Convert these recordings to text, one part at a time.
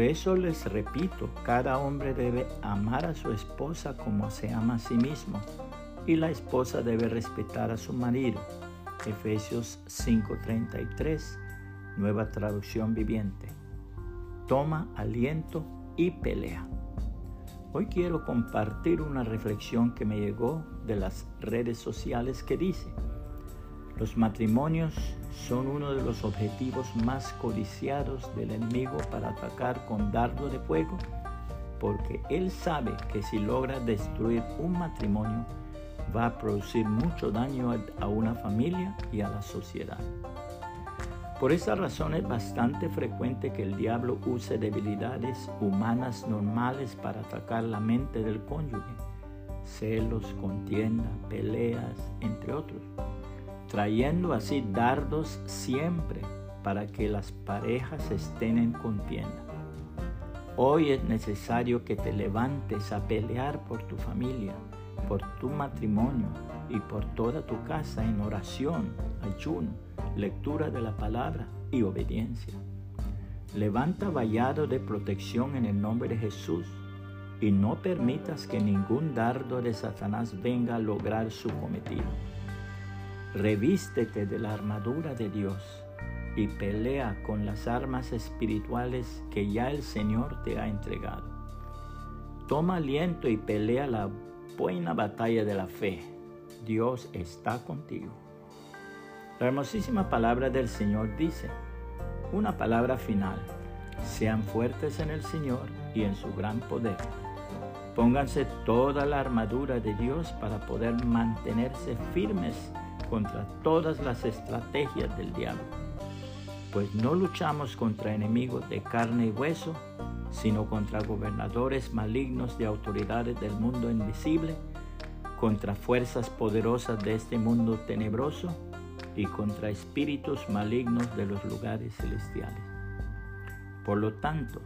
Por eso les repito, cada hombre debe amar a su esposa como se ama a sí mismo, y la esposa debe respetar a su marido. Efesios 5:33, nueva traducción viviente. Toma aliento y pelea. Hoy quiero compartir una reflexión que me llegó de las redes sociales que dice, los matrimonios son uno de los objetivos más codiciados del enemigo para atacar con dardo de fuego, porque él sabe que si logra destruir un matrimonio, va a producir mucho daño a una familia y a la sociedad. Por esa razón es bastante frecuente que el diablo use debilidades humanas normales para atacar la mente del cónyuge, celos, contienda, peleas, entre otros trayendo así dardos siempre para que las parejas estén en contienda. Hoy es necesario que te levantes a pelear por tu familia, por tu matrimonio y por toda tu casa en oración, ayuno, lectura de la palabra y obediencia. Levanta vallado de protección en el nombre de Jesús y no permitas que ningún dardo de Satanás venga a lograr su cometido. Revístete de la armadura de Dios y pelea con las armas espirituales que ya el Señor te ha entregado. Toma aliento y pelea la buena batalla de la fe. Dios está contigo. La hermosísima palabra del Señor dice, una palabra final, sean fuertes en el Señor y en su gran poder. Pónganse toda la armadura de Dios para poder mantenerse firmes contra todas las estrategias del diablo, pues no luchamos contra enemigos de carne y hueso, sino contra gobernadores malignos de autoridades del mundo invisible, contra fuerzas poderosas de este mundo tenebroso y contra espíritus malignos de los lugares celestiales. Por lo tanto,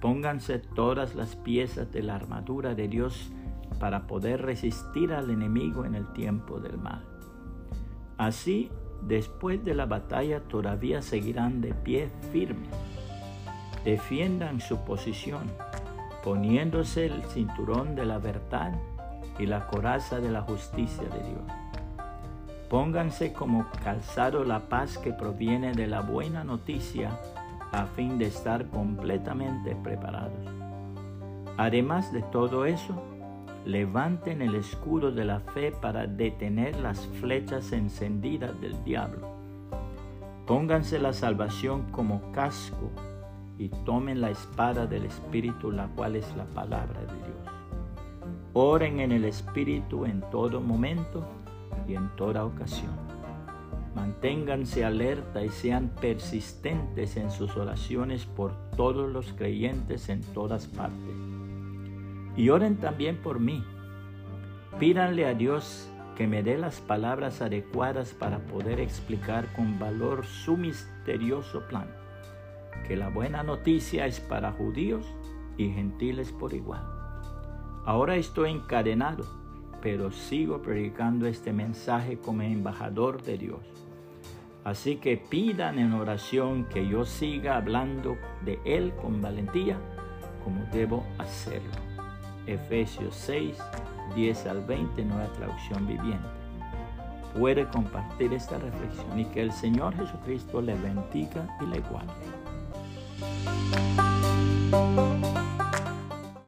pónganse todas las piezas de la armadura de Dios para poder resistir al enemigo en el tiempo del mal. Así, después de la batalla todavía seguirán de pie firmes. Defiendan su posición, poniéndose el cinturón de la verdad y la coraza de la justicia de Dios. Pónganse como calzado la paz que proviene de la buena noticia a fin de estar completamente preparados. Además de todo eso, levanten el escudo de la fe para detener las flechas encendidas del diablo. Pónganse la salvación como casco y tomen la espada del Espíritu, la cual es la palabra de Dios. Oren en el Espíritu en todo momento y en toda ocasión. Manténganse alerta y sean persistentes en sus oraciones por todos los creyentes en todas partes y oren también por mí. Pídanle a Dios que me dé las palabras adecuadas para poder explicar con valor su misterioso plan, que la buena noticia es para judíos y gentiles por igual. Ahora estoy encadenado, pero sigo predicando este mensaje como embajador de Dios. Así que pidan en oración que yo siga hablando de Él con valentía como debo hacerlo. Efesios 6, 10 al 20, nueva traducción viviente. Puede compartir esta reflexión y que el Señor Jesucristo le bendiga y le guarde.